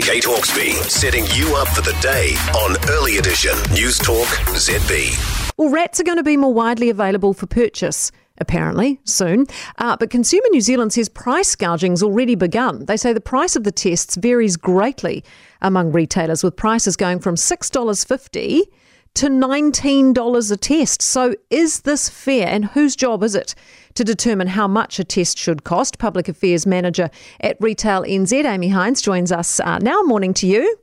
Kate Hawkesby setting you up for the day on Early Edition News Talk ZB. Well, RATs are going to be more widely available for purchase. Apparently, soon. Uh, but Consumer New Zealand says price gouging's already begun. They say the price of the tests varies greatly among retailers, with prices going from $6.50 to $19 a test. So, is this fair and whose job is it to determine how much a test should cost? Public Affairs Manager at Retail NZ, Amy Hines, joins us uh, now. Morning to you.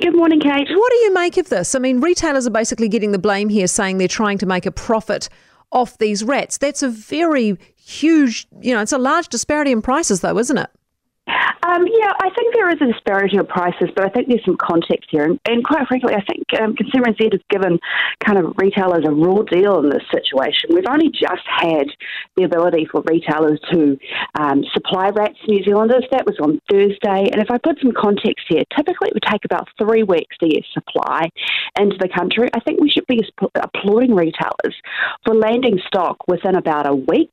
Good morning, Kate. What do you make of this? I mean, retailers are basically getting the blame here, saying they're trying to make a profit off these RATs. That's a very huge, you know, it's a large disparity in prices, though, isn't it? Um, yeah, I think there is a disparity of prices, but I think there's some context here. And, and quite frankly, I think um, Consumer NZ has given kind of retailers a raw deal in this situation. We've only just had the ability for retailers to um, supply RATs to New Zealanders. That was on Thursday. And if I put some context here, typically it would take about three weeks to get supply into the country. I think we should be applauding retailers for landing stock within about a week,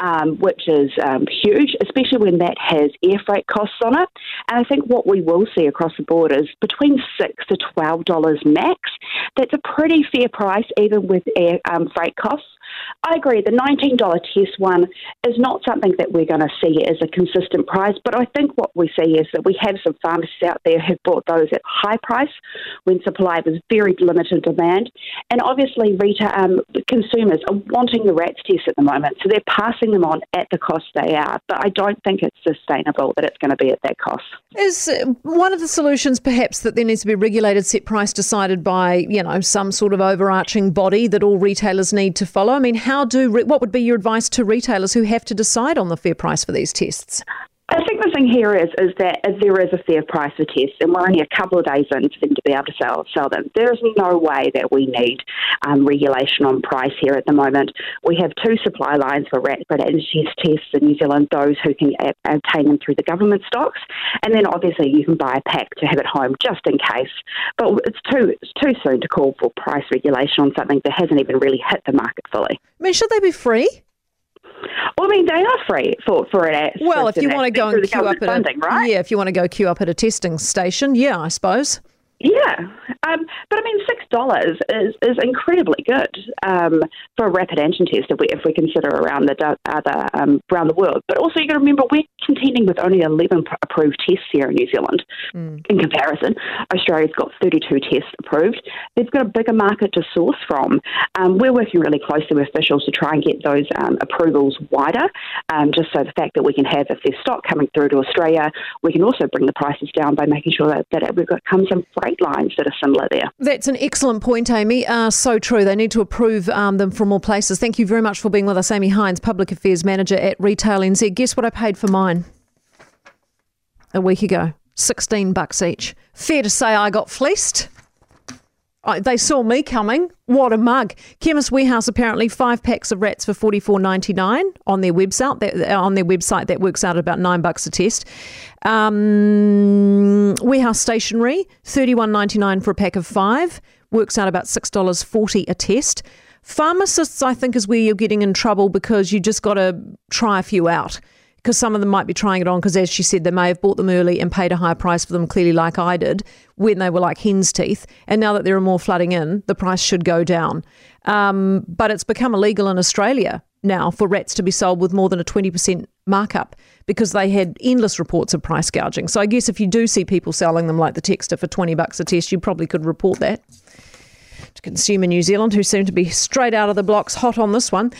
um, which is um, huge, especially when that has air freight costs on it. And I think what we will see across the board is between six to twelve dollars max. That's a pretty fair price, even with air um, freight costs. I agree. The $19 test one is not something that we're going to see as a consistent price, but I think what we see is that we have some pharmacists out there who bought those at high price when supply was very limited demand. And obviously, retail um, consumers are wanting the RATS test at the moment, so they're passing them on at the cost they are. But I don't think it's sustainable that it's going to be at that cost. Is uh, one of the solutions perhaps that there needs to be regulated set price decided by, you know, some sort of overarching body that all retailers need to follow? I mean, how do what would be your advice to retailers who have to decide on the fair price for these tests? Think the thing here is is that there is a fair price for tests, and we're only a couple of days in for them to be able to sell sell them. There is no way that we need um, regulation on price here at the moment. We have two supply lines for rat antigen tests in New Zealand: those who can obtain them through the government stocks, and then obviously you can buy a pack to have at home just in case. But it's too it's too soon to call for price regulation on something that hasn't even really hit the market fully. I mean, should they be free? Well, I mean, they are free for for an. Well, if you want to go and queue up at funding, a, right? yeah, if you want to go queue up at a testing station, yeah, I suppose. Yeah, um, but I mean, six dollars is, is incredibly good um, for a rapid antigen test if we if we consider around the other um, around the world. But also, you got to remember we're contending with only eleven approved tests here in New Zealand. Mm. In comparison, Australia's got thirty two tests approved. They've got a bigger market to source from. Um, we're working really closely with officials to try and get those um, approvals wider, um, just so the fact that we can have if there's stock coming through to Australia, we can also bring the prices down by making sure that, that it comes in freight lines that are similar there. That's an excellent point, Amy. Uh, so true. They need to approve um, them from more places. Thank you very much for being with us, Amy Hines, Public Affairs Manager at Retail NZ. Guess what I paid for mine a week ago? 16 bucks each. Fair to say I got fleeced. they saw me coming. What a mug! Chemist Warehouse apparently five packs of RATs for forty four ninety nine on their website. That, on their website, that works out at about nine bucks a test. Um, Um, warehouse stationery thirty one ninety nine for a pack of five works out about six dollars forty a test. Pharmacists, I think, is where you're getting in trouble because you just got to try a few out because some of them might be trying it on because, as she said, they may have bought them early and paid a higher price for them, clearly, like I did when they were like hen's teeth. And now that there are more flooding in, the price should go down. Um, but it's become illegal in Australia now for RATs to be sold with more than a 20% markup because they had endless reports of price gouging. So I guess if you do see people selling them like the Texter for 20 bucks a test, you probably could report that to Consumer New Zealand, who seem to be straight out of the blocks hot on this one.